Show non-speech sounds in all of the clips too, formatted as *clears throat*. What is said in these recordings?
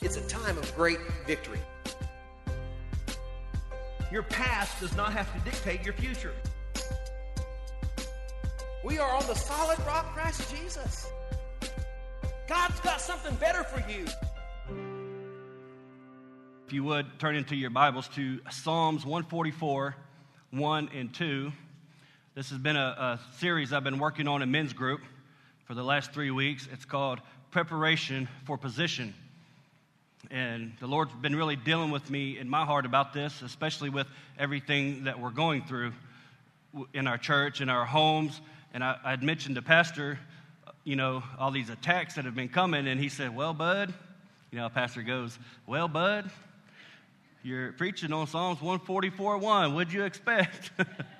It's a time of great victory. Your past does not have to dictate your future. We are on the solid rock, Christ Jesus. God's got something better for you. If you would turn into your Bibles to Psalms 144, 1 and 2. This has been a, a series I've been working on in men's group for the last three weeks. It's called Preparation for Position. And the Lord's been really dealing with me in my heart about this, especially with everything that we're going through in our church, in our homes. And I, I'd mentioned to Pastor, you know, all these attacks that have been coming. And he said, Well, Bud, you know, Pastor goes, Well, Bud, you're preaching on Psalms 144 1. What'd you expect?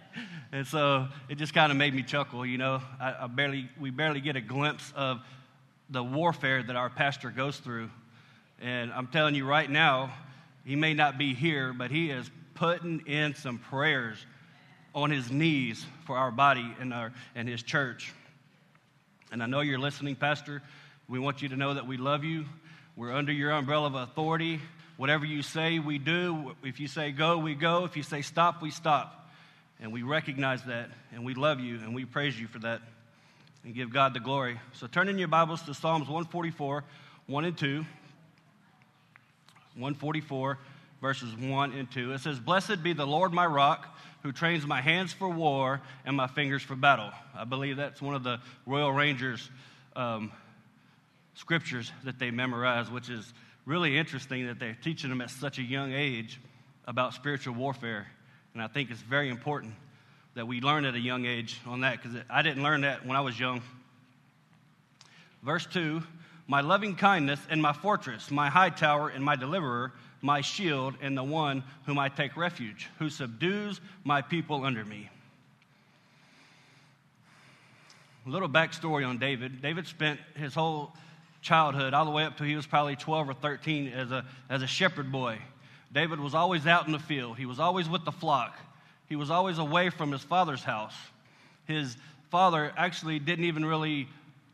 *laughs* and so it just kind of made me chuckle, you know. I, I barely, we barely get a glimpse of the warfare that our pastor goes through and I'm telling you right now, he may not be here, but he is putting in some prayers on his knees for our body and, our, and his church. And I know you're listening, Pastor. We want you to know that we love you. We're under your umbrella of authority. Whatever you say, we do. If you say go, we go. If you say stop, we stop. And we recognize that, and we love you, and we praise you for that, and give God the glory. So turn in your Bibles to Psalms 144, 1 and 2. 144, verses 1 and 2. It says, Blessed be the Lord my rock, who trains my hands for war and my fingers for battle. I believe that's one of the Royal Rangers um, scriptures that they memorize, which is really interesting that they're teaching them at such a young age about spiritual warfare. And I think it's very important that we learn at a young age on that because I didn't learn that when I was young. Verse 2 my loving kindness and my fortress, my high tower and my deliverer, my shield and the one whom I take refuge, who subdues my people under me. A little backstory on David. David spent his whole childhood, all the way up to he was probably 12 or 13, as a, as a shepherd boy. David was always out in the field, he was always with the flock, he was always away from his father's house. His father actually didn't even really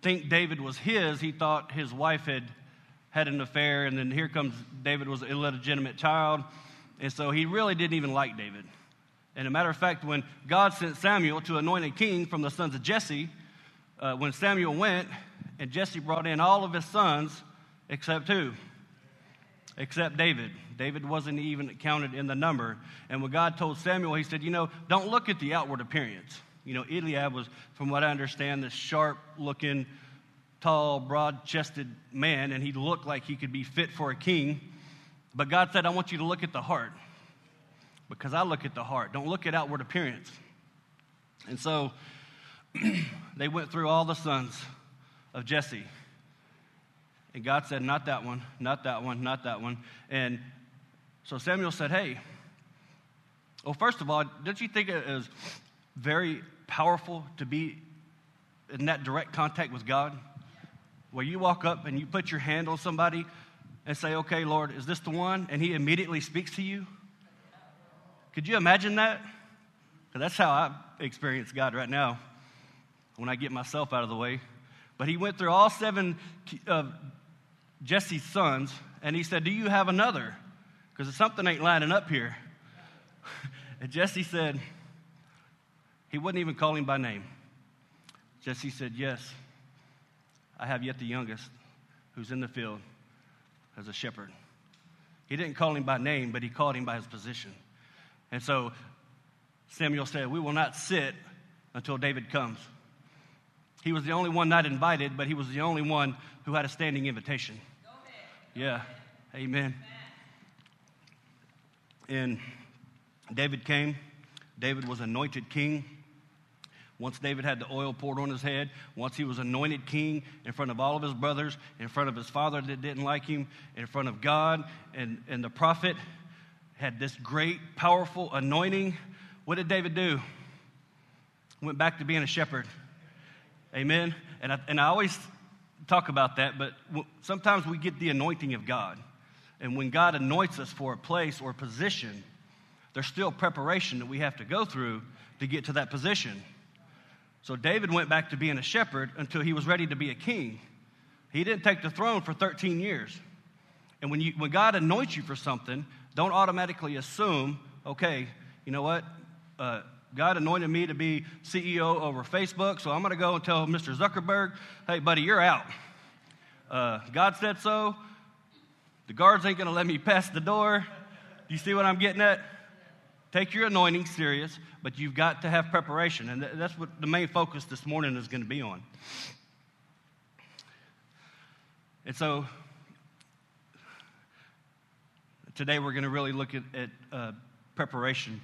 think David was his. He thought his wife had had an affair, and then here comes David was an illegitimate child. And so he really didn't even like David. And a matter of fact, when God sent Samuel to anoint a king from the sons of Jesse, uh, when Samuel went and Jesse brought in all of his sons, except who? Except David. David wasn't even counted in the number. And when God told Samuel, he said, You know, don't look at the outward appearance. You know, Eliab was, from what I understand, this sharp looking, tall, broad chested man, and he looked like he could be fit for a king. But God said, I want you to look at the heart because I look at the heart. Don't look at outward appearance. And so *clears throat* they went through all the sons of Jesse. And God said, Not that one, not that one, not that one. And so Samuel said, Hey, well, first of all, don't you think it is very powerful to be in that direct contact with God? Where you walk up and you put your hand on somebody and say, Okay, Lord, is this the one? And He immediately speaks to you? Could you imagine that? Because that's how I experience God right now when I get myself out of the way. But He went through all seven of Jesse's sons and He said, Do you have another? Because something ain't lining up here. *laughs* and Jesse said, he wouldn't even call him by name. Jesse said, Yes, I have yet the youngest who's in the field as a shepherd. He didn't call him by name, but he called him by his position. And so Samuel said, We will not sit until David comes. He was the only one not invited, but he was the only one who had a standing invitation. Yeah. Amen. And David came. David was anointed king. Once David had the oil poured on his head, once he was anointed king in front of all of his brothers, in front of his father that didn't like him, in front of God and, and the prophet, had this great, powerful anointing. What did David do? Went back to being a shepherd. Amen. And I, and I always talk about that, but sometimes we get the anointing of God. And when God anoints us for a place or a position, there's still preparation that we have to go through to get to that position. So David went back to being a shepherd until he was ready to be a king. He didn't take the throne for 13 years. And when, you, when God anoints you for something, don't automatically assume, okay, you know what? Uh, God anointed me to be CEO over Facebook, so I'm going to go and tell Mr. Zuckerberg, hey, buddy, you're out. Uh, God said so. The guards ain't going to let me pass the door. Do you see what I'm getting at? Take your anointing serious, but you've got to have preparation. And that's what the main focus this morning is going to be on. And so today we're going to really look at, at uh, preparation.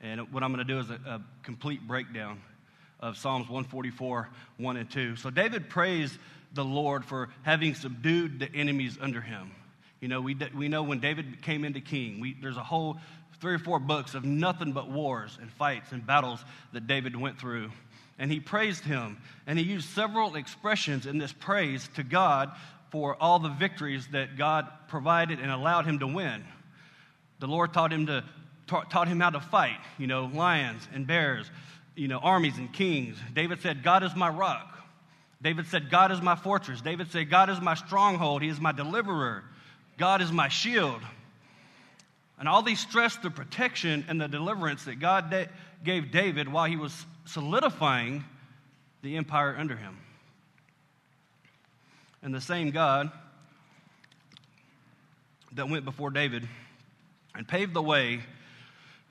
And what I'm going to do is a, a, complete breakdown of Psalms 144, 1 and 2. So David praised the Lord for having subdued the enemies under him. You know, we, we know when David came into king, we, there's a whole three or four books of nothing but wars and fights and battles that David went through. And he praised him. And he used several expressions in this praise to God for all the victories that God provided and allowed him to win. The Lord taught him to taught him how to fight, you know, lions and bears, you know, armies and kings. David said, God is my rock. David said, God is my fortress. David said, God is my stronghold. He is my deliverer. God is my shield. And all these stress the protection and the deliverance that God da- gave David while he was solidifying the empire under him. And the same God that went before David and paved the way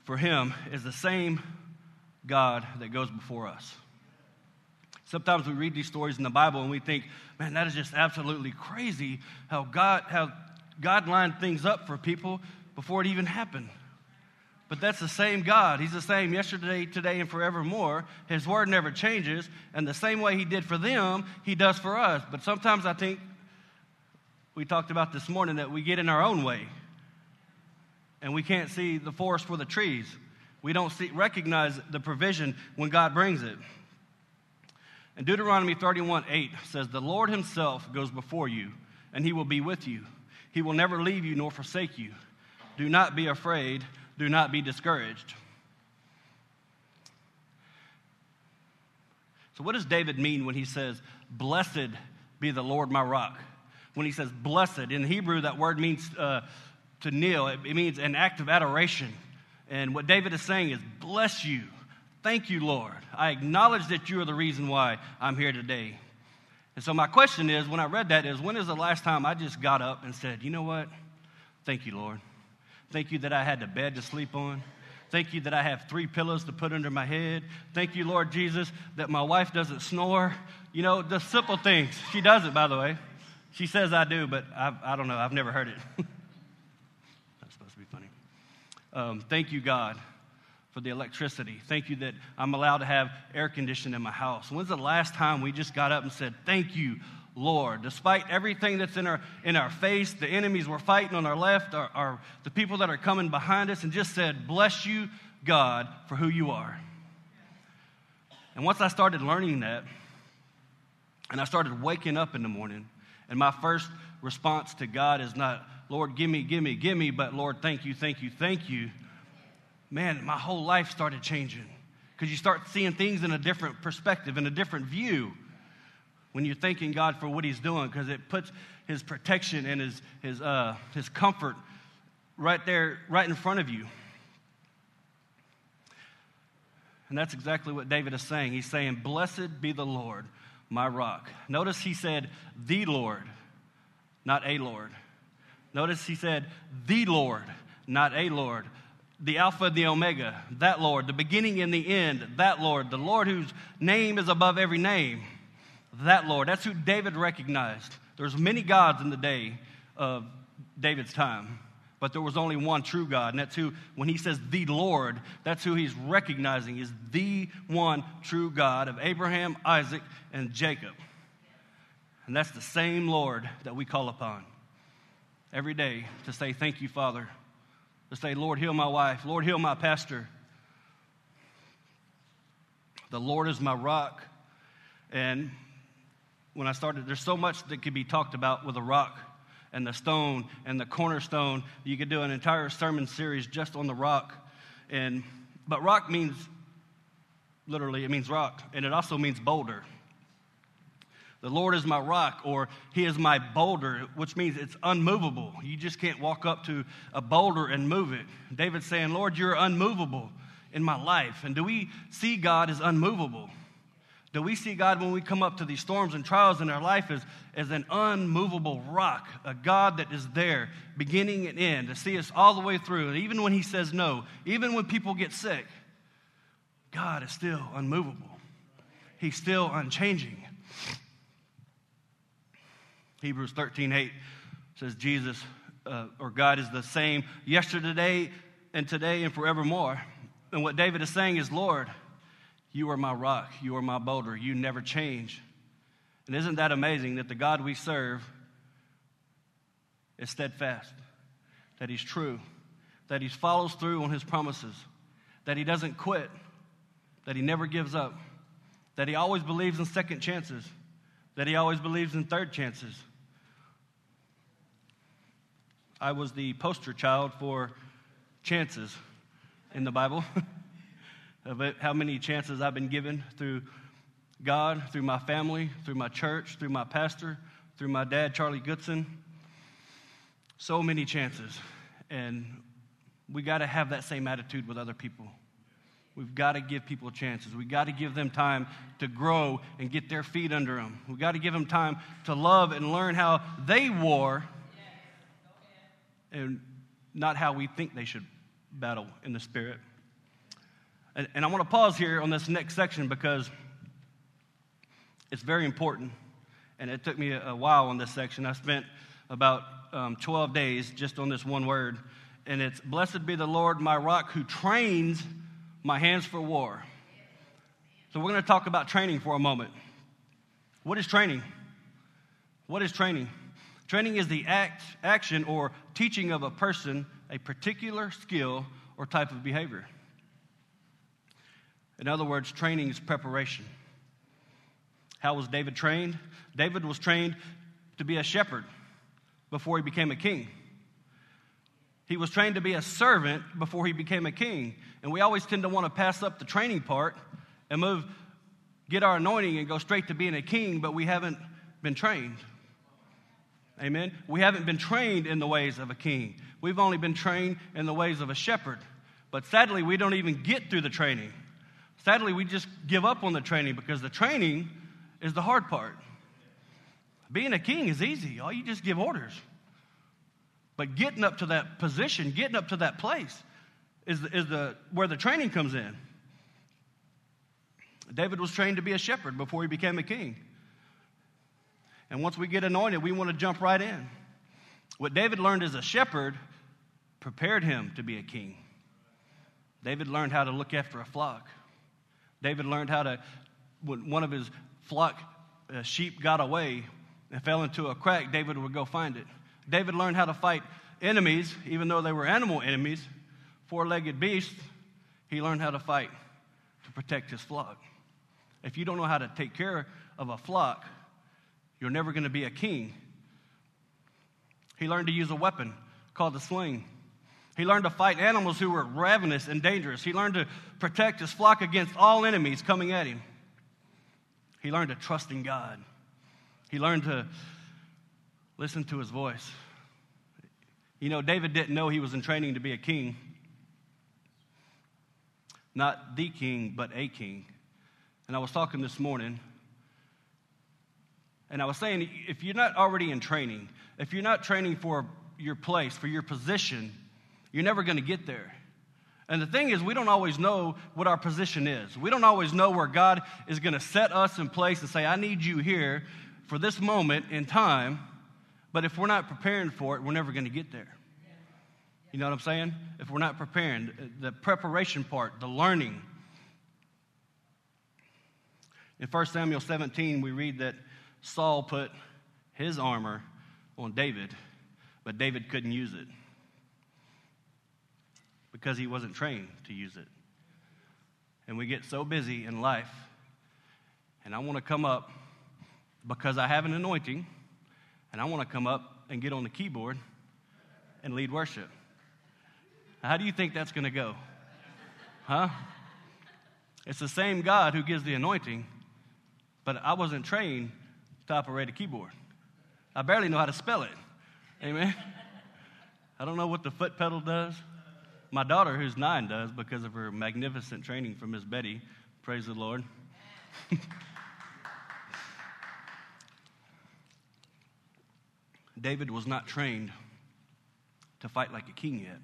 for him is the same God that goes before us. Sometimes we read these stories in the Bible and we think, man, that is just absolutely crazy how God, how God lined things up for people before it even happened. But that's the same God. He's the same yesterday, today, and forevermore. His word never changes. And the same way He did for them, He does for us. But sometimes I think we talked about this morning that we get in our own way and we can't see the forest for the trees. We don't see, recognize the provision when God brings it. And Deuteronomy 31 8 says, The Lord Himself goes before you, and He will be with you. He will never leave you nor forsake you. Do not be afraid, do not be discouraged. So, what does David mean when he says, Blessed be the Lord my rock? When he says blessed, in Hebrew, that word means uh, to kneel, it, it means an act of adoration. And what David is saying is, Bless you. Thank you, Lord. I acknowledge that you are the reason why I'm here today. And so, my question is when I read that, is when is the last time I just got up and said, You know what? Thank you, Lord. Thank you that I had a bed to sleep on. Thank you that I have three pillows to put under my head. Thank you, Lord Jesus, that my wife doesn't snore. You know, the simple things. She does it, by the way. She says I do, but I, I don't know. I've never heard it. *laughs* That's supposed to be funny. Um, thank you, God, for the electricity. Thank you that I'm allowed to have air conditioning in my house. When's the last time we just got up and said, Thank you, Lord. Despite everything that's in our, in our face, the enemies we're fighting on our left, our, the people that are coming behind us, and just said, Bless you, God, for who you are. And once I started learning that, and I started waking up in the morning, and my first response to God is not, Lord, give me, give me, give me, but Lord, thank you, thank you, thank you. Man, my whole life started changing because you start seeing things in a different perspective, in a different view when you're thanking God for what He's doing because it puts His protection and His, his, uh, his comfort right there, right in front of you. And that's exactly what David is saying. He's saying, Blessed be the Lord, my rock. Notice he said, The Lord, not a Lord. Notice he said, The Lord, not a Lord. The Alpha, and the Omega, that Lord. The beginning and the end, that Lord. The Lord whose name is above every name that Lord. That's who David recognized. There's many gods in the day of David's time, but there was only one true God, and that's who, when he says the Lord, that's who he's recognizing is the one true God of Abraham, Isaac, and Jacob. And that's the same Lord that we call upon every day to say, Thank you, Father. To say, Lord, heal my wife. Lord, heal my pastor. The Lord is my rock. And when I started, there's so much that could be talked about with a rock and the stone and the cornerstone. You could do an entire sermon series just on the rock. And but rock means literally it means rock, and it also means boulder. The Lord is my rock, or He is my boulder, which means it's unmovable. You just can't walk up to a boulder and move it. David's saying, Lord, you're unmovable in my life. And do we see God as unmovable? Do we see God when we come up to these storms and trials in our life as, as an unmovable rock, a God that is there, beginning and end, to see us all the way through? And even when He says no, even when people get sick, God is still unmovable. He's still unchanging. Hebrews 13 8 says, Jesus uh, or God is the same yesterday and today and forevermore. And what David is saying is, Lord, you are my rock. You are my boulder. You never change. And isn't that amazing that the God we serve is steadfast, that He's true, that He follows through on His promises, that He doesn't quit, that He never gives up, that He always believes in second chances, that He always believes in third chances. I was the poster child for chances in the Bible. *laughs* of how many chances I've been given through God, through my family, through my church, through my pastor, through my dad, Charlie Goodson. So many chances. And we got to have that same attitude with other people. We've got to give people chances. We've got to give them time to grow and get their feet under them. We've got to give them time to love and learn how they war and not how we think they should battle in the spirit. And, and I want to pause here on this next section because it's very important. And it took me a, while on this section. I spent about um, 12 days just on this one word. And it's Blessed be the Lord, my rock, who trains my hands for war. So we're going to talk about training for a moment. What is training? What is training? Training is the act, action or teaching of a person a particular skill or type of behavior. In other words, training is preparation. How was David trained? David was trained to be a shepherd before he became a king. He was trained to be a servant before he became a king. And we always tend to want to pass up the training part and move, get our anointing and go straight to being a king, but we haven't been trained. Amen. We haven't been trained in the ways of a king. We've only been trained in the ways of a shepherd. But sadly, we don't even get through the training. Sadly, we just give up on the training because the training is the hard part. Being a king is easy, all you just give orders. But getting up to that position, getting up to that place, is, the, is the, where the training comes in. David was trained to be a shepherd before he became a king. And once we get anointed, we want to jump right in. What David learned as a shepherd prepared him to be a king. David learned how to look after a flock. David learned how to, when one of his flock uh, sheep got away and fell into a crack, David would go find it. David learned how to fight enemies, even though they were animal enemies, four legged beasts. He learned how to fight to protect his flock. If you don't know how to take care of a flock, you're never going to be a king. He learned to use a weapon called the sling. He learned to fight animals who were ravenous and dangerous. He learned to protect his flock against all enemies coming at him. He learned to trust in God. He learned to listen to his voice. You know, David didn't know he was in training to be a king. Not the king, but a king. And I was talking this morning, and I was saying if you're not already in training, if you're not training for your place, for your position, you're never going to get there. And the thing is, we don't always know what our position is. We don't always know where God is going to set us in place and say, I need you here for this moment in time. But if we're not preparing for it, we're never going to get there. You know what I'm saying? If we're not preparing, the preparation part, the learning. In 1 Samuel 17, we read that Saul put his armor on David, but David couldn't use it because he wasn't trained to use it. And we get so busy in life, and I want to come up because I have an anointing, and I want to come up and get on the keyboard and lead worship. How do you think that's going to go? Huh? It's the same God who gives the anointing, but I wasn't trained to operate a keyboard. I barely know how to spell it. Amen. I don't know what the foot pedal does. My daughter, who's nine, does because of her magnificent training from Miss Betty. Praise the Lord. David was not trained to fight like a king yet,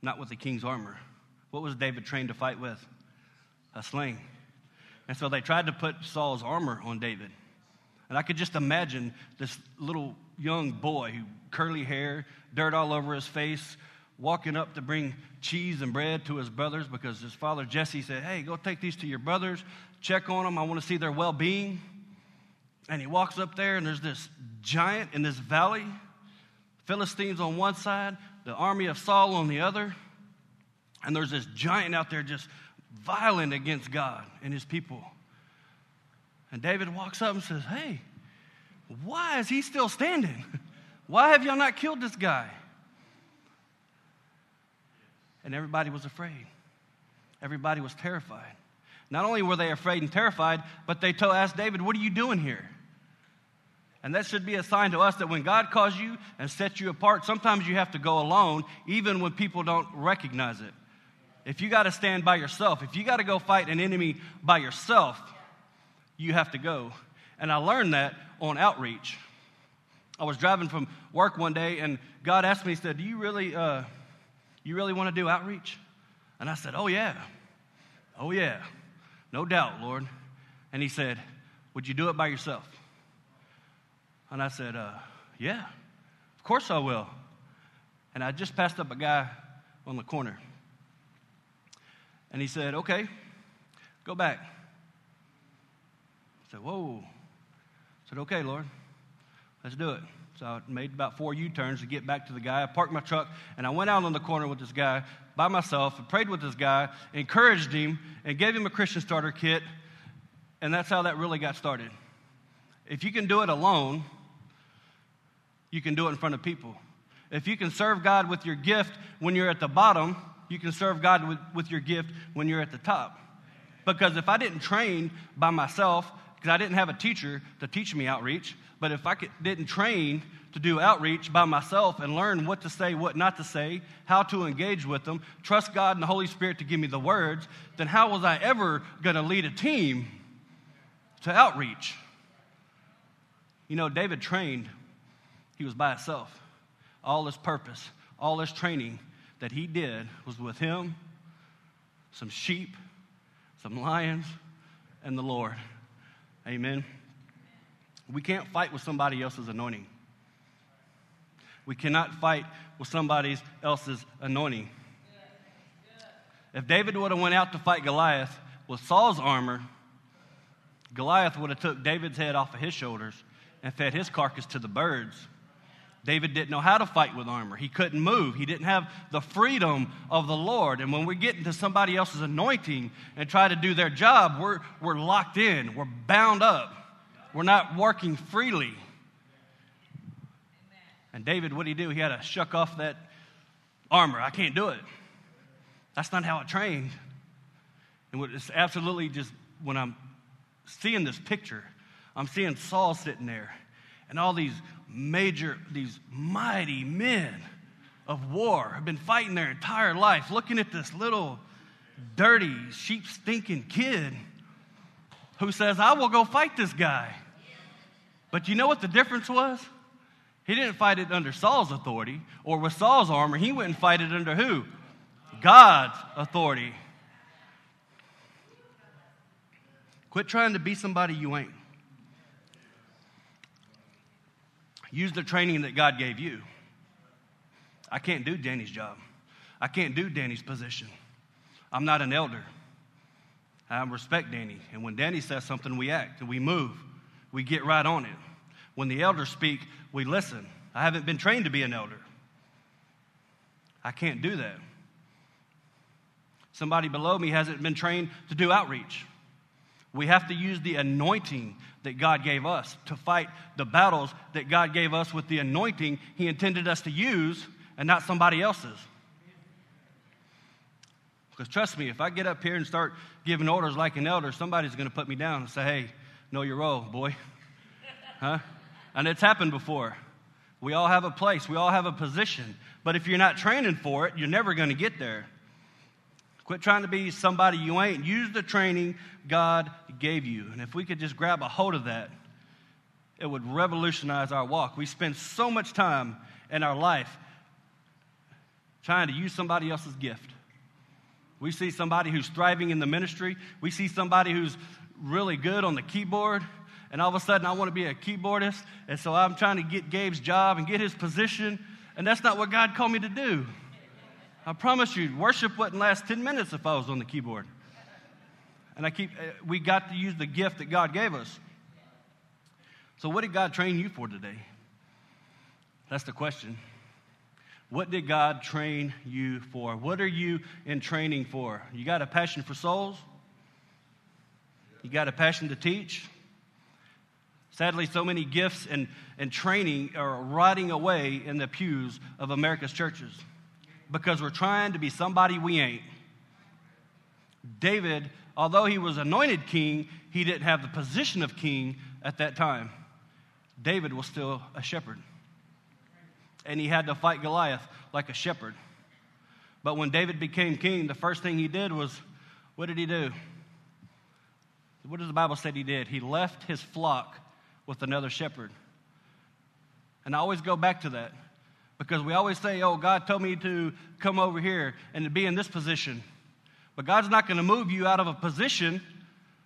not with the king's armor. What was David trained to fight with? A sling. And so they tried to put Saul's armor on David. And I could just imagine this little young boy, curly hair, dirt all over his face, walking up to bring cheese and bread to his brothers because his father Jesse said, Hey, go take these to your brothers, check on them. I want to see their well being. And he walks up there, and there's this giant in this valley Philistines on one side, the army of Saul on the other. And there's this giant out there just violent against God and his people. And David walks up and says, Hey, why is he still standing? *laughs* Why have y'all not killed this guy? And everybody was afraid. Everybody was terrified. Not only were they afraid and terrified, but they told, asked David, What are you doing here? And that should be a sign to us that when God calls you and sets you apart, sometimes you have to go alone, even when people don't recognize it. If you got to stand by yourself, if you got to go fight an enemy by yourself, you have to go. And I learned that on outreach. I was driving from work one day, and God asked me, He said, Do you really, uh, you really want to do outreach? And I said, Oh, yeah. Oh, yeah. No doubt, Lord. And He said, Would you do it by yourself? And I said, uh, Yeah, of course I will. And I just passed up a guy on the corner. And he said, Okay, go back. I said, Whoa. I said, Okay, Lord, let's do it. So I made about four U turns to get back to the guy. I parked my truck and I went out on the corner with this guy by myself and prayed with this guy, encouraged him, and gave him a Christian starter kit. And that's how that really got started. If you can do it alone, you can do it in front of people. If you can serve God with your gift when you're at the bottom, you can serve God with, with your gift when you're at the top. Because if I didn't train by myself, because I didn't have a teacher to teach me outreach, but if I could, didn't train to do outreach by myself and learn what to say, what not to say, how to engage with them, trust God and the Holy Spirit to give me the words, then how was I ever going to lead a team to outreach? You know, David trained he was by himself. All his purpose, all his training that he did was with him, some sheep, some lions, and the Lord. Amen. We can't fight with somebody else's anointing. We cannot fight with somebody else's anointing. If David would have went out to fight Goliath with Saul's armor, Goliath would have took David's head off of his shoulders and fed his carcass to the birds. David didn't know how to fight with armor. He couldn't move. He didn't have the freedom of the Lord. And when we get into somebody else's anointing and try to do their job, we're, we're locked in, we're bound up, we're not working freely. And David, what did he do? He had to shuck off that armor. I can't do it. That's not how I trained. And it's absolutely just when I'm seeing this picture, I'm seeing Saul sitting there and all these major, these mighty men of war have been fighting their entire life, looking at this little dirty, sheep stinking kid who says, I will go fight this guy. But you know what the difference was? He didn't fight it under Saul's authority or with Saul's armor. He went and fight it under who? God's authority. Quit trying to be somebody you ain't. Use the training that God gave you. I can't do Danny's job. I can't do Danny's position. I'm not an elder. I respect Danny. And when Danny says something, we act and we move. We get right on it. When the elders speak, we listen. I haven't been trained to be an elder. I can't do that. Somebody below me hasn't been trained to do outreach. We have to use the anointing that God gave us to fight the battles that God gave us with the anointing He intended us to use and not somebody else's. Because trust me, if I get up here and start giving orders like an elder, somebody's going to put me down and say, hey, know your role, boy. *laughs* Huh? And it's happened before. We all have a place, we all have a position. But if you're not training for it, you're never going to get there. Quit trying to be somebody you ain't. Use the training God gave you. And if we could just grab a hold of that, it would revolutionize our walk. We spend so much time in our life trying to use somebody else's gift. We see somebody who's thriving in the ministry. We see somebody who's really good on the keyboard. And all of a sudden, I want to be a keyboardist. And so I'm trying to get Gabe's job and get his position. And that's not what God called me to do. I promise you, worship wouldn't last 10 minutes if I was on the keyboard. And I keep, uh, we got to use the gift that God gave us. So, what did God train you for today? That's the question. What did God train you for? What are you in training for? You got a passion for souls? You got a passion to teach? Sadly, so many gifts and, and training are rotting away in the pews of America's churches because we're trying to be somebody we ain't. David, although he was anointed king, he didn't have the position of king at that time. David was still a shepherd. And he had to fight Goliath like a shepherd. But when David became king, the first thing he did was what did he do? What does the Bible say he did? He left his flock with another shepherd. And I always go back to that because we always say, oh, God told me to come over here and to be in this position. But God's not going to move you out of a position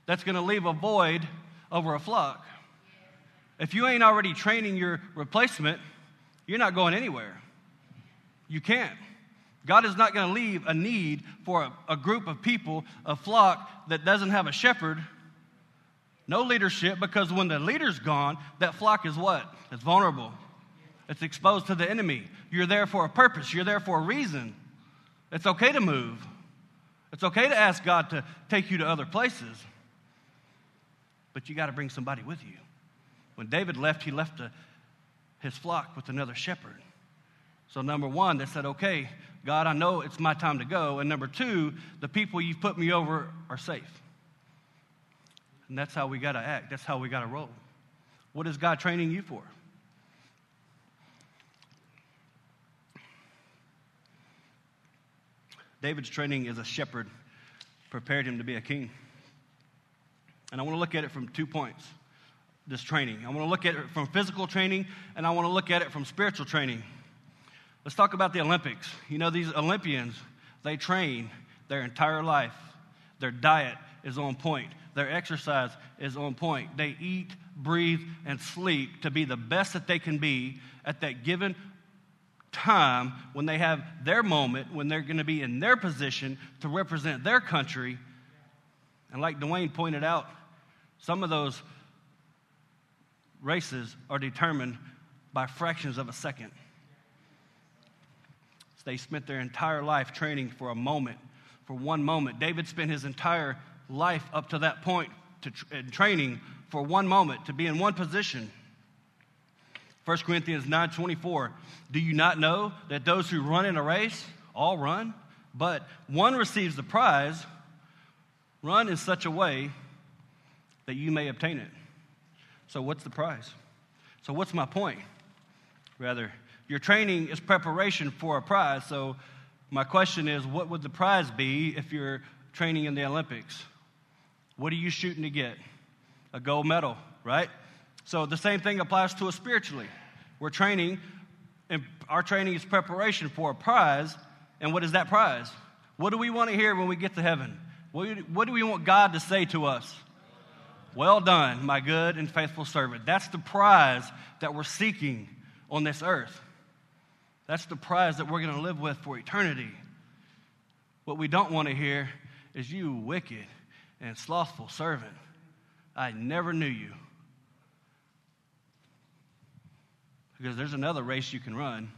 that's going to leave a void over a flock. If you ain't already training your replacement, you're not going anywhere. You can't. God is not going to leave a need for a, a, group of people, a flock that doesn't have a shepherd, no leadership, because when the leader's gone, that flock is what? It's vulnerable. It's exposed to the enemy. You're there for a purpose, you're there for a reason. It's okay to move. It's okay to ask God to take you to other places, but you got to bring somebody with you. When David left, he left a, his flock with another shepherd. So, number one, they said, okay, God, I know it's my time to go. And number two, the people you've put me over are safe. And that's how we got to act, that's how we got to roll. What is God training you for? David's training as a shepherd prepared him to be a king. And I want to look at it from two points this training. I want to look at it from physical training and I want to look at it from spiritual training. Let's talk about the Olympics. You know, these Olympians, they train their entire life. Their diet is on point, their exercise is on point. They eat, breathe, and sleep to be the best that they can be at that given time when they have their moment, when they're going to be in their position to represent their country. And like Dwayne pointed out, some of those races are determined by fractions of a second. They spent their entire life training for a moment, for one moment. David spent his entire life up to that point to in training for one moment to be in one position. 1 Corinthians 9:24 Do you not know that those who run in a race all run but one receives the prize run in such a way that you may obtain it so, what's the prize? So, what's my point? Rather, your training is preparation for a prize. So, my question is what would the prize be if you're training in the Olympics? What are you shooting to get? A gold medal, right? So, the same thing applies to us spiritually. We're training, and our training is preparation for a prize. And what is that prize? What do we want to hear when we get to heaven? What do we want God to say to us? Well done, my good and faithful servant. That's the prize that we're seeking on this earth. That's the prize that we're going to live with for eternity. What we don't want to hear is, You wicked and slothful servant, I never knew you. Because there's another race you can run,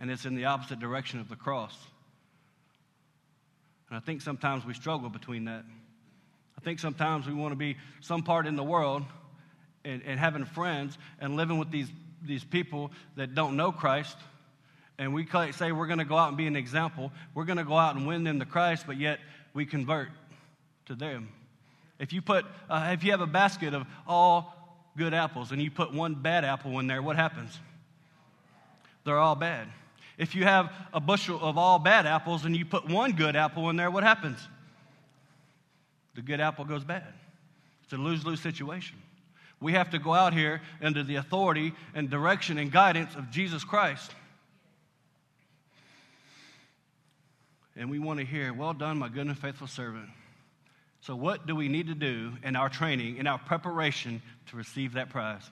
and it's in the opposite direction of the cross. And I think sometimes we struggle between that. I think sometimes we want to be some part in the world and, and having friends and living with these, these people that don't know Christ. And we say we're going to go out and be an example. We're going to go out and win them to Christ, but yet we convert to them. If you put, uh, if you have a basket of all good apples and you put one bad apple in there, what happens? They're all bad. If you have a bushel of all bad apples and you put one good apple in there, what happens? The good apple goes bad. It's a lose lose situation. We have to go out here under the authority and direction and guidance of Jesus Christ. And we want to hear, Well done, my good and faithful servant. So, what do we need to do in our training, in our preparation to receive that prize?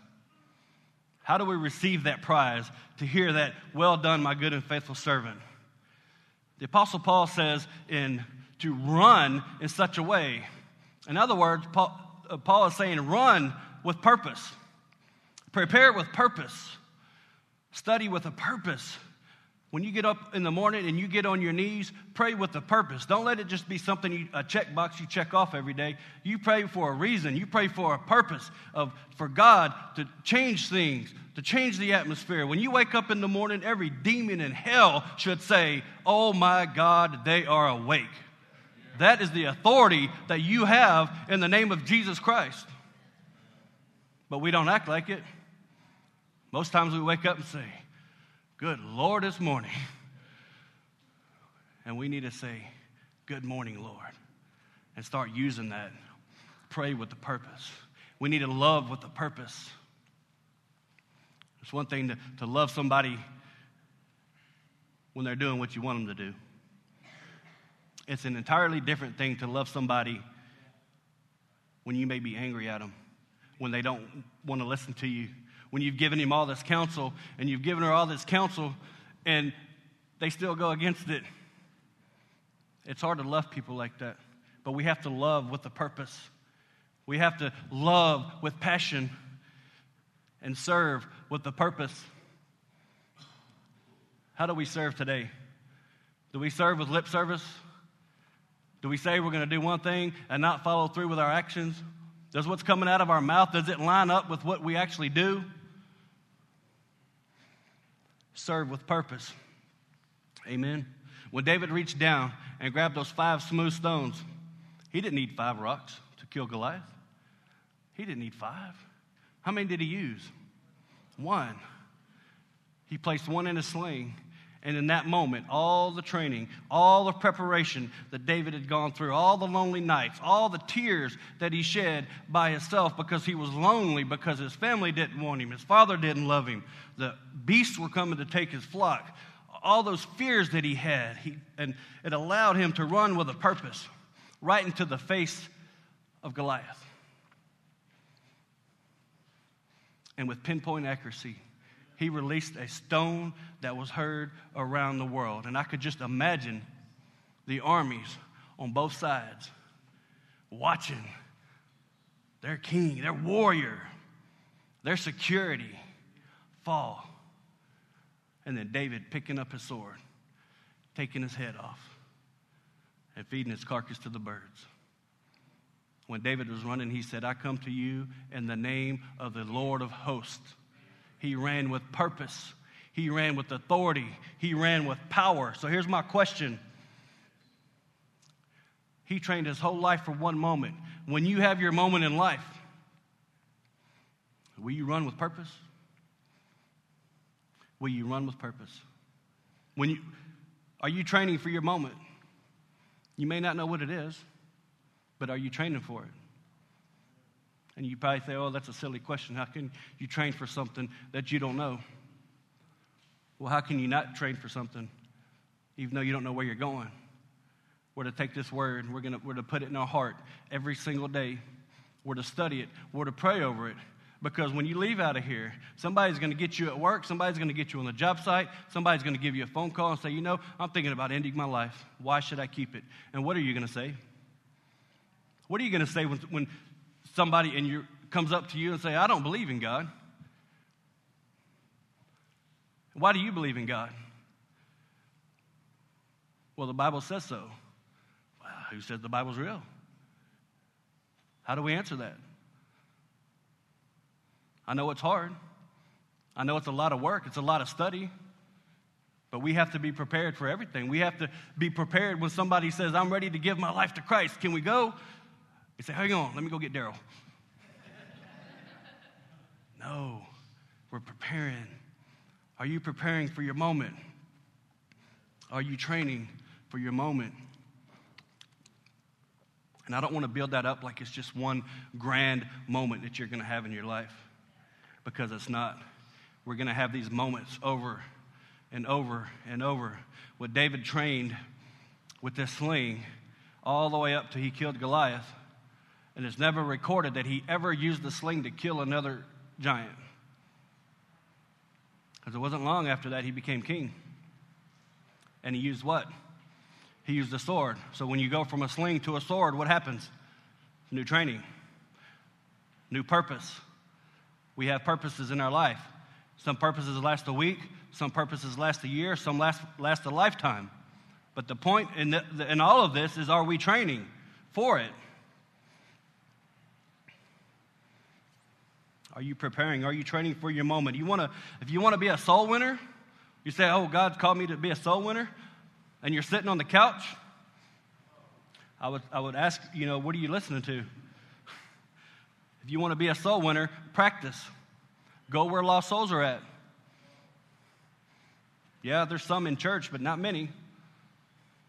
How do we receive that prize to hear that, well done, my good and faithful servant? The Apostle Paul says in to run in such a way. In other words, Paul, uh, Paul is saying run with purpose, prepare with purpose, study with a purpose. When you get up in the morning and you get on your knees, pray with a purpose. Don't let it just be something, you, a checkbox you check off every day. You pray for a reason. You pray for a purpose of, for God to change things, to change the atmosphere. When you wake up in the morning, every demon in hell should say, Oh my God, they are awake. That is the authority that you have in the name of Jesus Christ. But we don't act like it. Most times we wake up and say, Good Lord, this morning. And we need to say, Good morning, Lord, and start using that. Pray with the purpose. We need to love with the purpose. It's one thing to, to love somebody when they're doing what you want them to do. It's an entirely different thing to love somebody when you may be angry at them, when they don't want to listen to you, when you've given him all this counsel and you've given her all this counsel and they still go against it. It's hard to love people like that, but we have to love with a purpose. We have to love with passion and serve with a purpose. How do we serve today? Do we serve with lip service? Do we say we're going to do one thing and not follow through with our actions? Does what's coming out of our mouth does it line up with what we actually do? Serve with purpose. Amen. When David reached down and grabbed those five smooth stones, he didn't need five rocks to kill Goliath. He didn't need five. How many did he use? One. He placed one in a sling and in that moment, all the training, all the preparation that David had gone through, all the lonely nights, all the tears that he shed by himself because he was lonely, because his family didn't want him, his father didn't love him, the beasts were coming to take his flock, all those fears that he had, he, and it allowed him to run with a purpose right into the face of Goliath. And with pinpoint accuracy, he released a stone that was heard around the world. And I could just imagine the armies on both sides watching their king, their warrior, their security fall. And then David picking up his sword, taking his head off, and feeding his carcass to the birds. When David was running, he said, I come to you in the name of the Lord of hosts he ran with purpose. He ran with authority. He ran with power. So here's my question. He trained his whole life for one moment. When you have your moment in life, will you run with purpose? Will you run with purpose? When you are you training for your moment? You may not know what it is, but are you training for it? And you probably say, oh, that's a silly question. How can you train for something that you don't know? Well, how can you not train for something even though you don't know where you're going? We're to take this word, we're, gonna, we're to put it in our heart every single day. We're to study it, we're to pray over it. Because when you leave out of here, somebody's going to get you at work, somebody's going to get you on the job site, somebody's going to give you a phone call and say, You know, I'm thinking about ending my life. Why should I keep it? And what are you going to say? What are you going to say when, when somebody and you comes up to you and say, I don't believe in God. Why do you believe in God? Well, the Bible says so. Who says the Bible's real? How do we answer that? I know it's hard. I know it's a lot of work, it's a lot of study. But we have to be prepared for everything. We have to be prepared when somebody says, I'm ready to give my life to Christ. Can we go? You say, hang on, let me go get Daryl. No, we're preparing. Are you preparing for your moment? Are you training for your moment? And I don't want to build that up like it's just one grand moment that you're going to have in your life because it's not. We're going to have these moments over and over and over. What David trained with this sling all the way up till he killed Goliath, and it's never recorded that he ever used the sling to kill another giant. Because it wasn't long after that he became king. And he used what? He used a sword. So when you go from a sling to a sword, what happens? New training, new purpose. We have purposes in our life. Some purposes last a week, some purposes last a year, some last, last a lifetime. But the point in, the, in all of this is are we training for it? Are you preparing? Are you training for your moment? You wanna, if you want to be a soul winner, you say, Oh, God's called me to be a soul winner, and you're sitting on the couch, I would, I would ask, you know, what are you listening to? If you want to be a soul winner, practice. Go where lost souls are at. Yeah, there's some in church, but not many.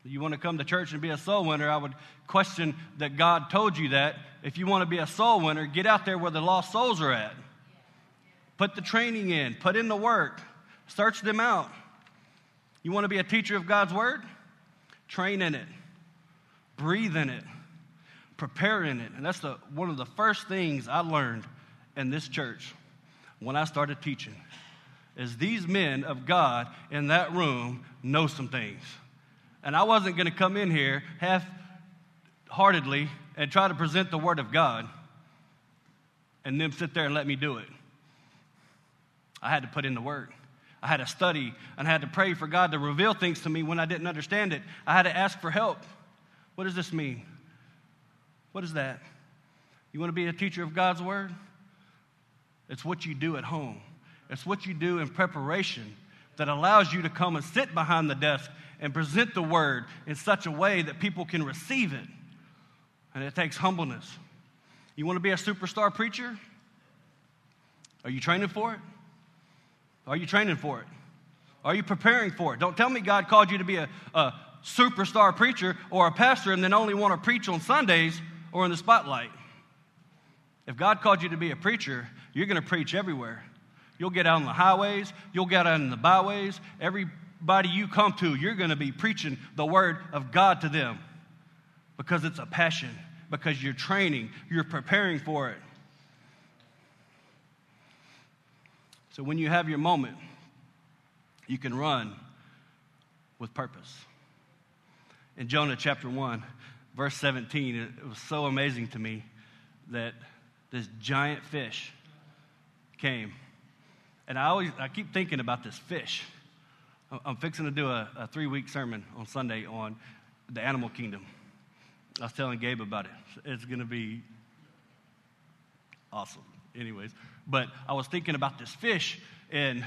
You want to come to church and be a soul winner, I would question that God told you that. If you want to be a soul winner, get out there where the lost souls are at. Put the training in, put in the work, search them out. You want to be a teacher of God's word? Train in it, breathe in it, prepare in it. And that's the, one of the first things I learned in this church when I started teaching is these men of God in that room know some things. And I wasn't going to come in here half heartedly and try to present the Word of God and them sit there and let me do it. I had to put in the work. I had to study and I had to pray for God to reveal things to me when I didn't understand it. I had to ask for help. What does this mean? What is that? You want to be a teacher of God's Word? It's what you do at home. It's what you do in preparation that allows you to come and sit behind the desk and present the word in such a way that people can receive it. And it takes humbleness. You want to be a superstar preacher? Are you training for it? Are you training for it? Are you preparing for it? Don't tell me God called you to be a, a superstar preacher or a pastor and then only want to preach on Sundays or in the spotlight. If God called you to be a preacher, you're going to preach everywhere. You'll get out on the highways, you'll get out on the byways. Every everybody you come to, you're going to be preaching the word of God to them because it's a passion, because you're training, you're preparing for it. So when you have your moment, you can run with purpose. In Jonah chapter 1, verse 17, it was so amazing to me that this giant fish came. And I always I keep thinking about this fish. I'm fixing to do a, a three week sermon on Sunday on the animal kingdom. I was telling Gabe about it. It's going to be awesome. Anyways, but I was thinking about this fish, and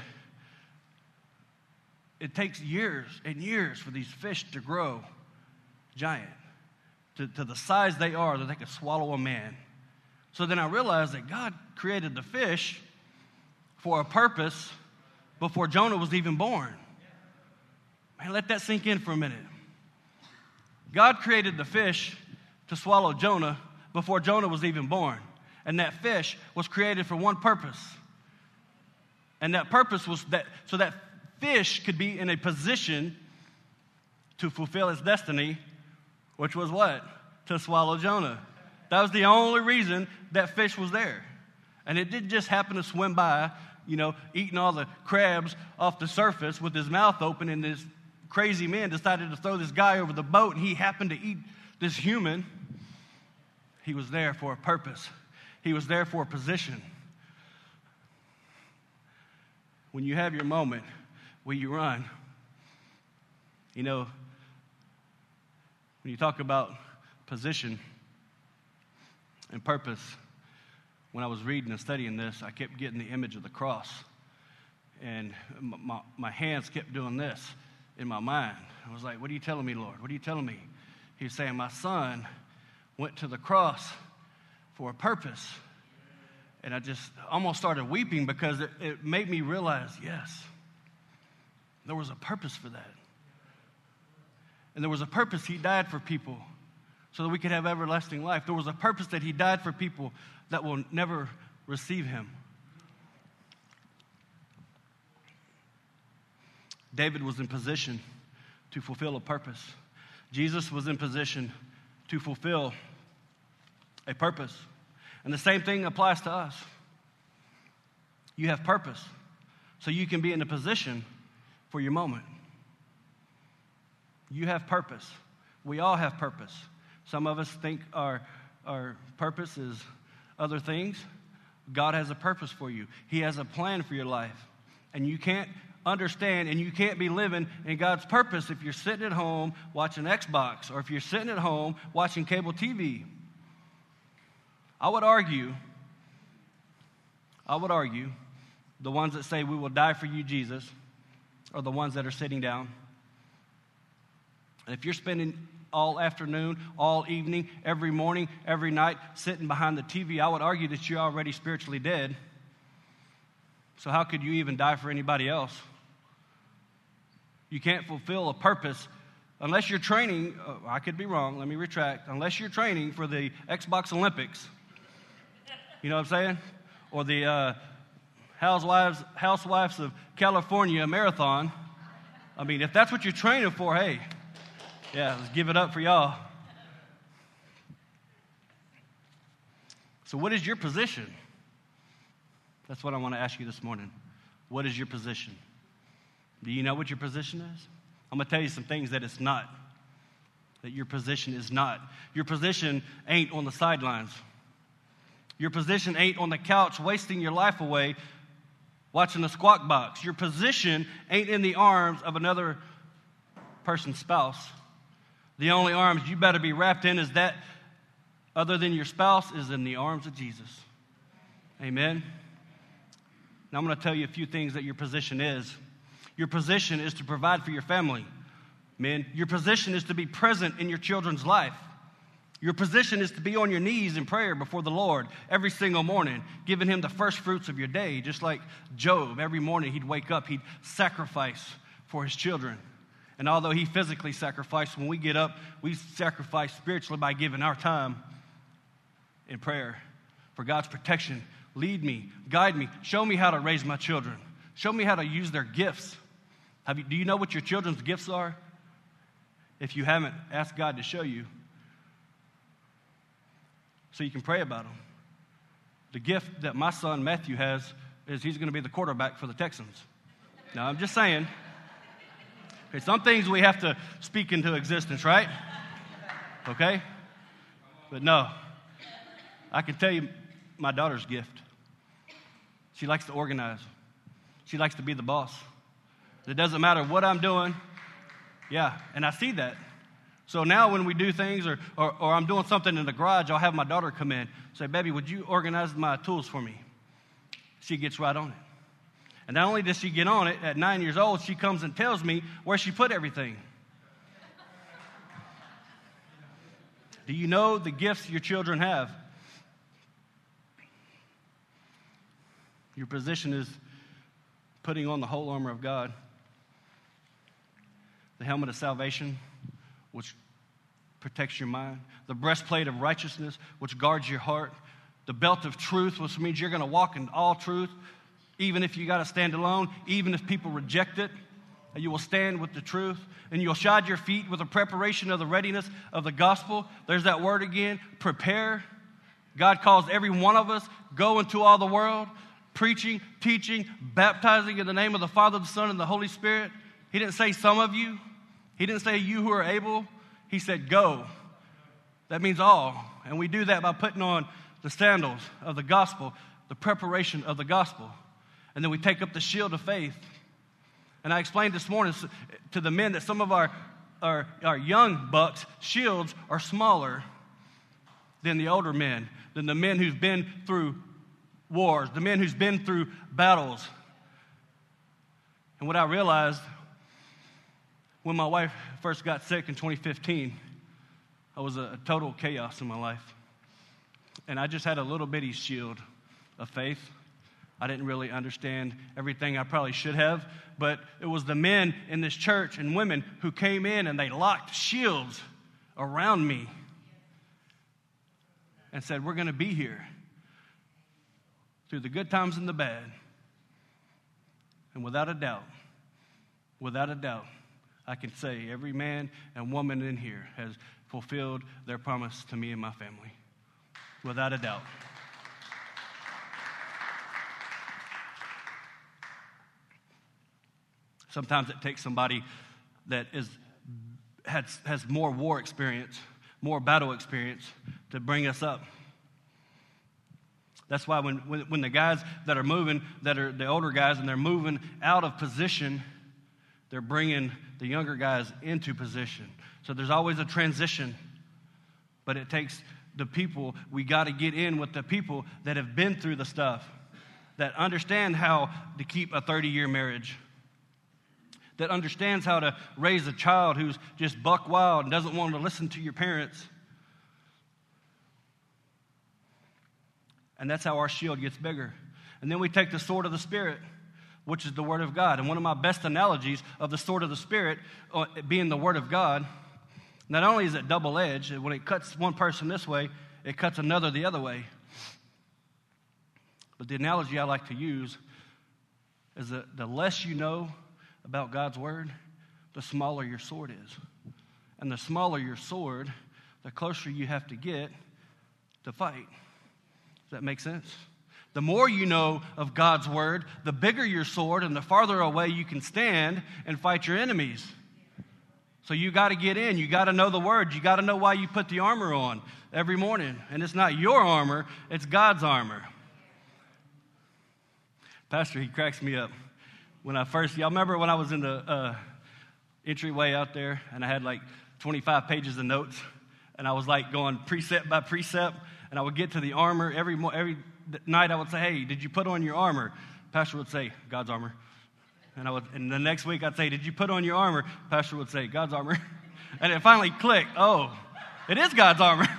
it takes years and years for these fish to grow giant to, to the size they are that they could swallow a man. So then I realized that God created the fish for a purpose before Jonah was even born. Man, let that sink in for a minute. God created the fish to swallow Jonah before Jonah was even born. And that fish was created for one purpose. And that purpose was that so that fish could be in a position to fulfill its destiny, which was what? To swallow Jonah. That was the only reason that fish was there. And it didn't just happen to swim by, you know, eating all the crabs off the surface with his mouth open and his crazy man decided to throw this guy over the boat and he happened to eat this human, he was there for a purpose. He was there for a position. When you have your moment where you run, you know, when you talk about position and purpose, when I was reading and studying this, I kept getting the image of the cross. And my, my hands kept doing this in my mind. I was like, What are you telling me, Lord? What are you telling me? He's saying, My son went to the cross for a purpose. And I just almost started weeping because it, it made me realize yes, there was a purpose for that. And there was a purpose. He died for people so that we could have everlasting life. There was a purpose that He died for people that will never receive Him. David was in position to fulfill a purpose. Jesus was in position to fulfill a purpose. And the same thing applies to us. You have purpose, so you can be in a position for your moment. You have purpose. We all have purpose. Some of us think our, our purpose is other things. God has a purpose for you, He has a plan for your life. And you can't understand and you can't be living in God's purpose if you're sitting at home watching Xbox or if you're sitting at home watching cable TV. I would argue, I would argue, the ones that say we will die for you, Jesus, are the ones that are sitting down. And if you're spending all afternoon, all evening, every morning, every night sitting behind the TV, I would argue that you're already spiritually dead. So, how could you even die for anybody else? You can't fulfill a purpose unless you're training. Uh, I could be wrong, let me retract. Unless you're training for the Xbox Olympics. You know what I'm saying? Or the uh, Housewives, Housewives of California marathon. I mean, if that's what you're training for, hey, yeah, let's give it up for y'all. So, what is your position? That's what I want to ask you this morning. What is your position? Do you know what your position is? I'm going to tell you some things that it's not. That your position is not. Your position ain't on the sidelines. Your position ain't on the couch wasting your life away watching the squawk box. Your position ain't in the arms of another person's spouse. The only arms you better be wrapped in is that, other than your spouse, is in the arms of Jesus. Amen. Now I'm going to tell you a few things that your position is. Your position is to provide for your family. Men, your position is to be present in your children's life. Your position is to be on your knees in prayer before the Lord every single morning, giving Him the first fruits of your day. Just like Job, every morning he'd wake up, he'd sacrifice for his children. And although he physically sacrificed, when we get up, we sacrifice spiritually by giving our time in prayer for God's protection. Lead me, guide me, show me how to raise my children, show me how to use their gifts. You, do you know what your children's gifts are? If you haven't, ask God to show you so you can pray about them. The gift that my son Matthew has is he's going to be the quarterback for the Texans. Now, I'm just saying. Okay, some things we have to speak into existence, right? Okay? But no, I can tell you my daughter's gift. She likes to organize, she likes to be the boss. It doesn't matter what I'm doing. Yeah, and I see that. So now when we do things or, or, or, I'm doing something in the garage, I'll have my daughter come in say, Baby, would you organize my tools for me? She gets right on it. And not only does she get on it, at nine years old, she comes and tells me where she put everything. Do you know the gifts your children have? Your position is putting on the whole armor of God, the helmet of salvation which protects your mind, the breastplate of righteousness, which guards your heart, the belt of truth, which means you're going to walk in all truth, even if you got to stand alone, even if people reject it. And you will stand with the truth, and you'll shod your feet with the preparation of the readiness of the gospel. There's that word again prepare. God calls every one of us go into all the world, preaching, teaching, baptizing in the name of the Father, the Son, and the Holy Spirit. He didn't say some of you, he didn't say you who are able, he said go. That means all. And we do that by putting on the sandals of the gospel, the preparation of the gospel. And then we take up the shield of faith. And I explained this morning to the men that some of our, our, our young bucks' shields are smaller than the older men, than the men who've been through wars, the men who's been through battles. And what I realized when my wife first got sick in 2015, I was a, total chaos in my life. And I just had a little bitty shield of faith. I didn't really understand everything I probably should have, but it was the men in this church and women who came in and they locked shields around me and said, We're going to be here through the good times and the bad. And without a doubt, without a doubt, I can say every man and woman in here has fulfilled their promise to me and my family. Without a doubt. Sometimes it takes somebody that is, has, has more war experience, more battle experience to bring us up. That's why when, when, when, the guys that are moving, that are the older guys, and they're moving out of position, they're bringing the younger guys into position. So there's always a transition, but it takes the people, we got to get in with the people that have been through the stuff, that understand how to keep a 30 year marriage, that understands how to raise a child who's just buck wild and doesn't want to listen to your parents And that's how our shield gets bigger. And then we take the sword of the Spirit, which is the Word of God. And one of my best analogies of the sword of the Spirit uh, being the Word of God, not only is it double edged, when it cuts one person this way, it cuts another the other way. But the analogy I like to use is that the less you know about God's Word, the smaller your sword is. And the smaller your sword, the closer you have to get to fight. Does that make sense? The more you know of God's word, the bigger your sword and the farther away you can stand and fight your enemies. So you got to get in. You got to know the word. You got to know why you put the armor on every morning. And it's not your armor, it's God's armor. Pastor, he cracks me up. When I first, y'all remember when I was in the uh, entryway out there and I had like 25 pages of notes and I was like going precept by precept and I would get to the armor every, every night. I would say, Hey, did you put on your armor? Pastor would say, God's armor. And, I would, and the next week I'd say, Did you put on your armor? Pastor would say, God's armor. *laughs* And it finally clicked. Oh, it is God's armor. *laughs*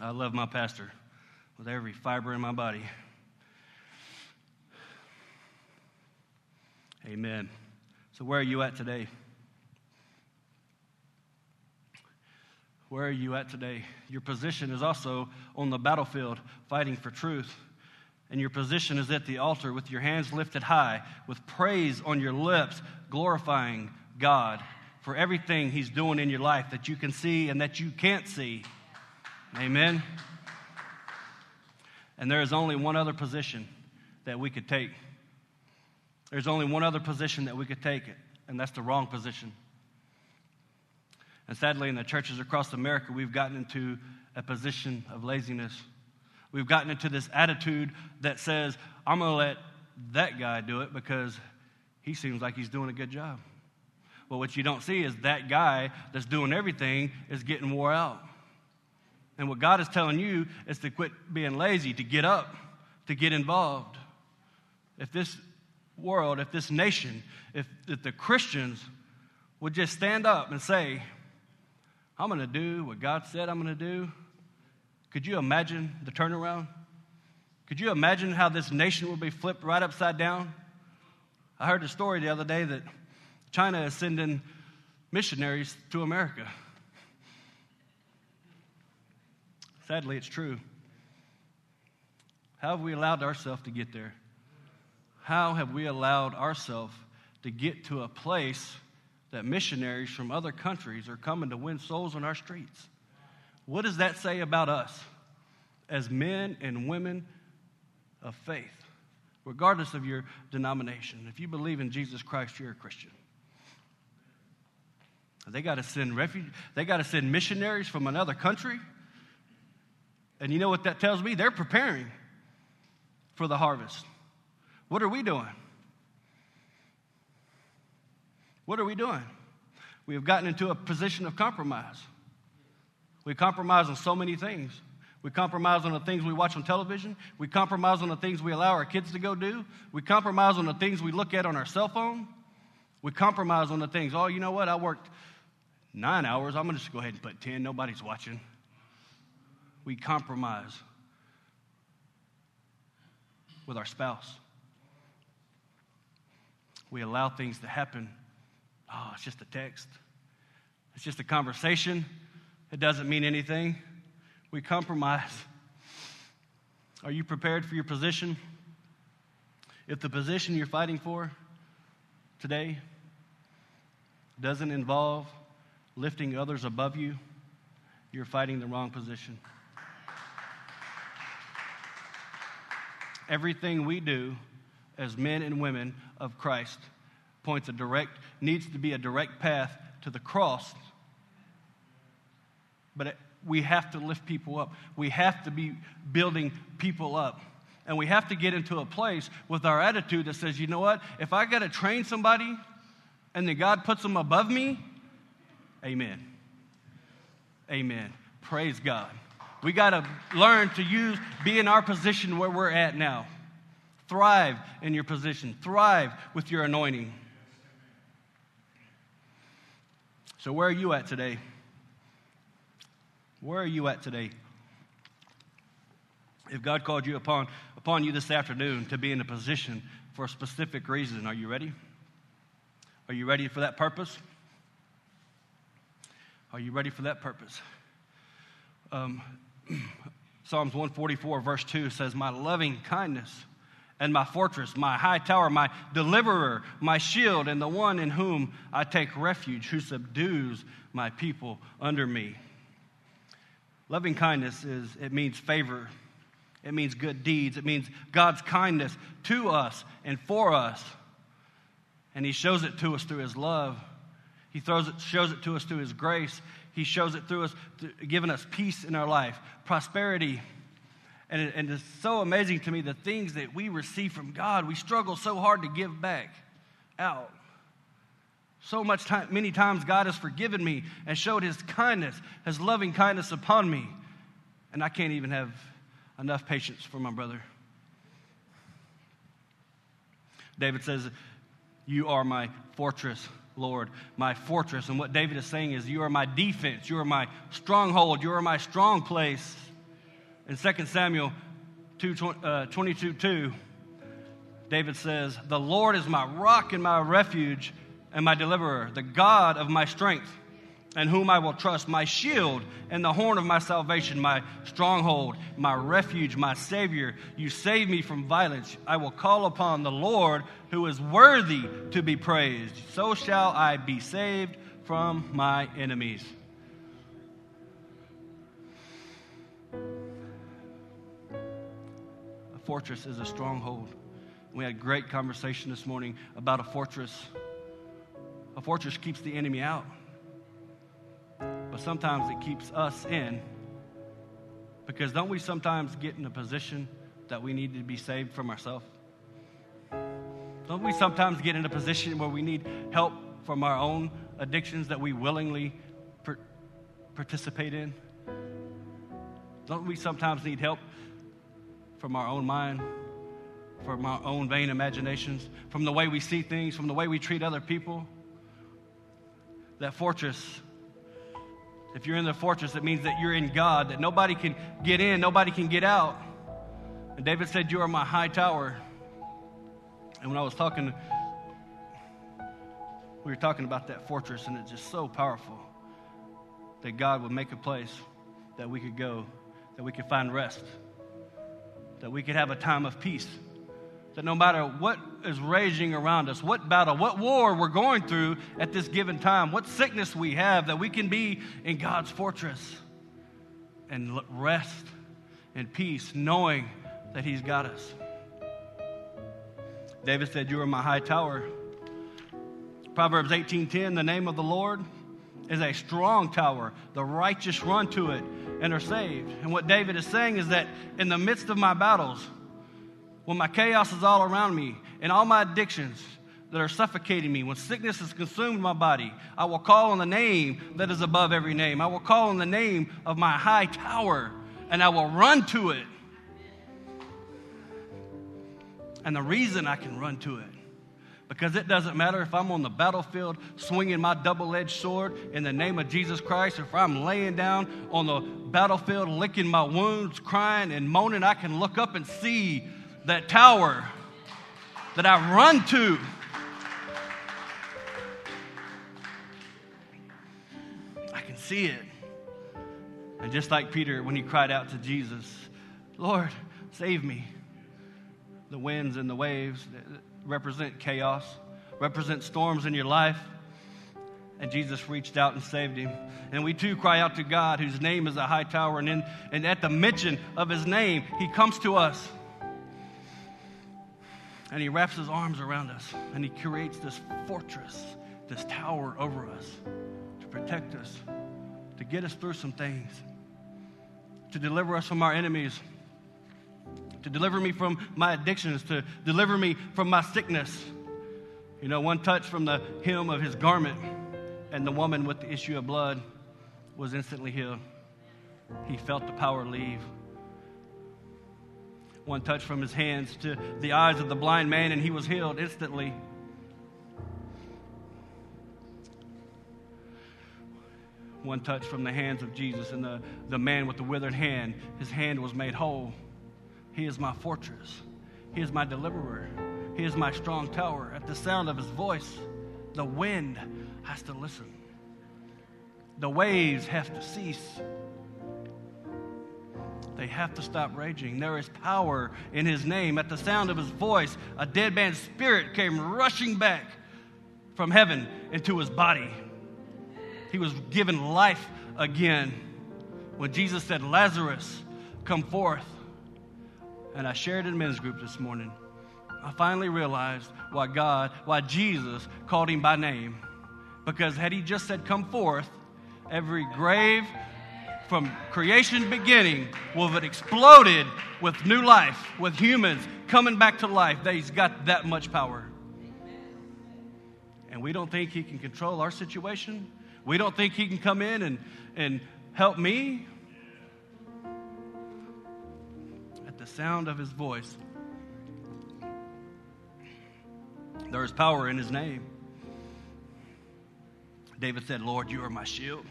I love my pastor with every fiber in my body. Amen. So, where are you at today? Where are you at today? Your position is also on the battlefield fighting for truth. And your position is at the altar with your hands lifted high, with praise on your lips, glorifying God for everything He's doing in your life that you can see and that you can't see. Amen. And there is only one other position that we could take. There's only one other position that we could take, and that's the wrong position. And sadly, in the churches across America, we've gotten into a position of laziness. We've gotten into this attitude that says, I'm going to let that guy do it because he seems like he's doing a good job. But what you don't see is that guy that's doing everything is getting wore out. And what God is telling you is to quit being lazy, to get up, to get involved. If this world, if this nation, if, if the Christians would just stand up and say, I'm going to do what God said I'm going to do. Could you imagine the turnaround? Could you imagine how this nation will be flipped right upside down? I heard a story the other day that China is sending missionaries to America. Sadly, it's true. How have we allowed ourselves to get there? How have we allowed ourselves to get to a place that missionaries from other countries are coming to win souls on our streets. What does that say about us as men and women of faith, regardless of your denomination? If you believe in Jesus Christ, you're a Christian. They got to send refuge, they got to send missionaries from another country. And you know what that tells me? They're preparing for the harvest. What are we doing? What are we doing? We have gotten into a position of compromise. We compromise on so many things. We compromise on the things we watch on television. We compromise on the things we allow our kids to go do. We compromise on the things we look at on our cell phone. We compromise on the things, oh, you know what? I worked nine hours. I'm going to just go ahead and put 10. Nobody's watching. we compromise with our spouse. We allow things to happen. Oh, it's just a text. It's just a conversation. It doesn't mean anything. We compromise. Are you prepared for your position? If the position you're fighting for today doesn't involve lifting others above you, you're fighting the wrong position. Everything we do as men and women of Christ points a direct, needs to be a direct path to the cross. But it, we have to lift people up. We have to be building people up. And we have to get into a place with our attitude that says, you know what? If I got to train somebody and then God puts them above me, amen. Amen. Praise God. We got to learn to use, be in our position where we're at now. Thrive in your position, thrive with your anointing. So, where are you at today? Where are you at today? If God called you upon, upon you this afternoon to be in a position for a specific reason, are you ready? Are you ready for that purpose? Are you ready for that purpose? Um, *clears throat* Psalms 144, verse 2 says, My loving kindness and my fortress, my high tower, my deliverer, my shield, and the one in whom I take refuge, who subdues my people under me. Loving kindness is, it means favor. It means good deeds. It means God's kindness to us and for us. And He shows it to us through His love. He throws it, shows it to us through His grace. He shows it through us, giving us peace in our life, prosperity. And, it, and it's so amazing to me the things that we receive from God, we struggle so hard to give back out. So much time, many times God has forgiven me and showed his kindness, his loving kindness upon me. And I can't even have enough patience for my brother. David says, You are my fortress. Lord, my fortress. And what David is saying is, You are my defense. You are my stronghold. You are my strong place. In 2 Samuel 2, uh, 22 2, David says, The Lord is my rock and my refuge and my deliverer, the God of my strength and whom I will trust, my shield and the horn of my salvation, my stronghold, my refuge, my Savior. You save me from violence. I will call upon the Lord who is worthy to be praised. So shall I be saved from my enemies. Fortress is a stronghold. We had a great conversation this morning about a fortress. A fortress keeps the enemy out but sometimes it keeps us in. Because don't we sometimes get in a position that we need to be saved from ourselves? Don't we sometimes get in a position where we need help from our own addictions that we willingly per- participate in? Don't we sometimes need help from our own mind, from our own vain imaginations, from the way we see things, from the way we treat other people? That fortress if you're in the fortress, it means that you're in God, that nobody can get in, nobody can get out. And David said, You are my high tower. And when I was talking, we were talking about that fortress, and it's just so powerful that God would make a place that we could go, that we could find rest, that we could have a time of peace that no matter what is raging around us, what battle, what war we're going through at this given time, what sickness we have, that we can be in God's fortress and rest and peace, knowing that He's got us. David said, You are my high tower. Proverbs 18:10, the name of the Lord is a strong tower. The righteous run to it and are saved. And what David is saying is that in the midst of my battles, when my chaos is all around me and all my addictions that are suffocating me, when sickness has consumed my body, I will call on the name that is above every name. I will call on the name of my high tower and I will run to it. And the reason I can run to it Because it doesn't matter if I'm on the battlefield swinging my double edged sword in the name of Jesus Christ, or if I'm laying down on the battlefield licking my wounds, crying and moaning, I can look up and see that tower that I run to. I can see it. And just like Peter, when he cried out to Jesus, Lord, save me. The winds and the waves represent chaos, represent storms in your life. And Jesus reached out and saved him. And we too cry out to God, whose name is a high tower. And, in, and at the mention of his name, he comes to us. And he wraps his arms around us. And he creates this fortress, this tower over us to protect us, to get us through some things, to deliver us from our enemies to deliver me from my addictions, to deliver me from my sickness. You know, one touch from the hem of his garment, and the woman with the issue of blood was instantly healed. He felt the power leave. One touch from his hands to the eyes of the blind man, and he was healed instantly. One touch from the hands of Jesus, and the, the man with the withered hand, his hand was made whole. He is my fortress. He is my deliverer. He is my strong tower. At the sound of his voice, the wind has to listen. The waves have to cease. They have to stop raging. There is power in his name. At the sound of his voice, a dead man's spirit came rushing back from heaven into his body. He was given life again. When Jesus said, Lazarus, come forth and I shared in men's group this morning, I finally realized why God, why Jesus called him by name. Because had he just said, Come forth, every grave from creation beginning will have exploded with new life, with humans coming back to life. That he's got that much power. And we don't think he can control our situation. We don't think he can come in and, and help me the sound of his voice. There is power in his name. David said, Lord, you are my shield.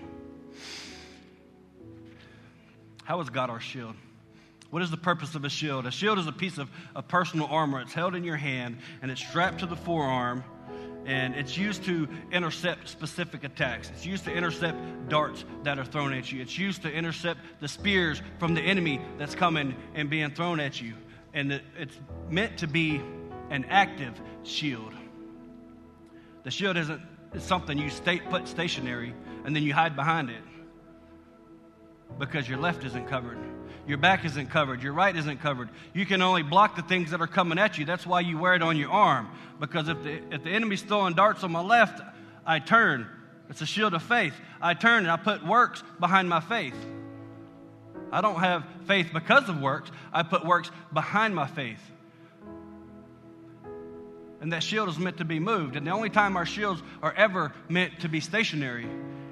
How is God our shield? What is the purpose of a shield? A shield is a piece of, of personal armor. It's held in your hand and it's strapped to the forearm and it's used to intercept specific attacks. It's used to intercept darts that are thrown at you. It's used to intercept the spears from the enemy that's coming and being thrown at you. And it's meant to be an active shield. The shield isn't something you stay, put stationary and then you hide behind it because your left isn't covered. Your back isn't covered. Your right isn't covered. You can only block the things that are coming at you. That's why you wear it on your arm. Because if the, if the enemy's throwing darts on my left, I turn. It's a shield of faith. I turn and I put works behind my faith. I don't have faith because of works, I put works behind my faith. And that shield is meant to be moved. And the only time our shields are ever meant to be stationary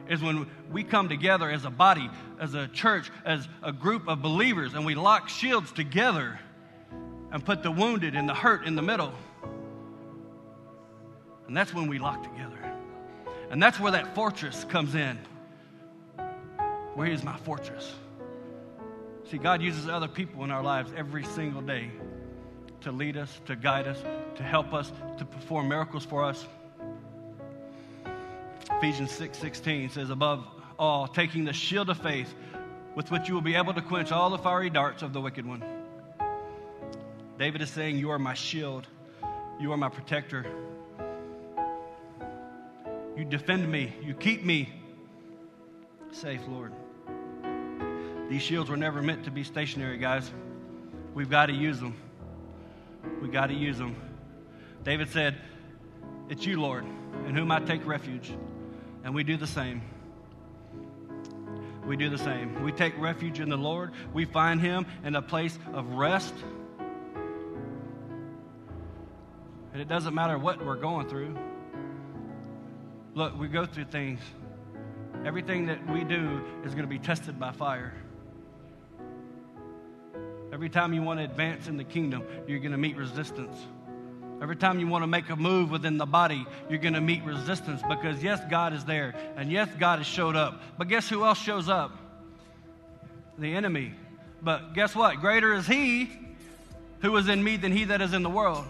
is when we come together as a body, as a church, as a group of believers, and we lock shields together and put the wounded and the hurt in the middle. And that's when we lock together. And that's where that fortress comes in. Where is my fortress? See, God uses other people in our lives every single day to lead us, to guide us, to help us, to perform miracles for us. Ephesians 6 16 says, Above all, taking the shield of faith with which you will be able to quench all the fiery darts of the wicked one. David is saying, You are my shield, you are my protector. You defend me, you keep me safe, Lord. These shields were never meant to be stationary, guys. We've got to use them. We've got to use them. David said, It's you, Lord, in whom I take refuge. And we do the same. We do the same. We take refuge in the Lord. We find Him in a place of rest. And it doesn't matter what we're going through. Look, we go through things. Everything that we do is going to be tested by fire. Every time you want to advance in the kingdom, you're going to meet resistance. Every time you want to make a move within the body, you're going to meet resistance because, yes, God is there. And yes, God has showed up. But guess who else shows up? The enemy. But guess what? Greater is he who is in me than he that is in the world.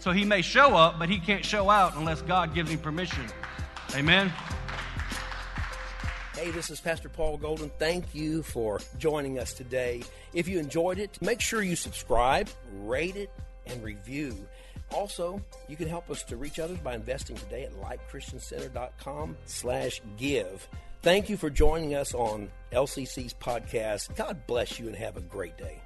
So he may show up, but he can't show out unless God gives him permission. Amen. Hey, this is Pastor Paul Golden. Thank you for joining us today. If you enjoyed it, make sure you subscribe, rate it, and review. Also, you can help us to reach others by investing today at lightchristiancenter.com slash give. Thank you for joining us on LCC's podcast. God bless you and have a great day.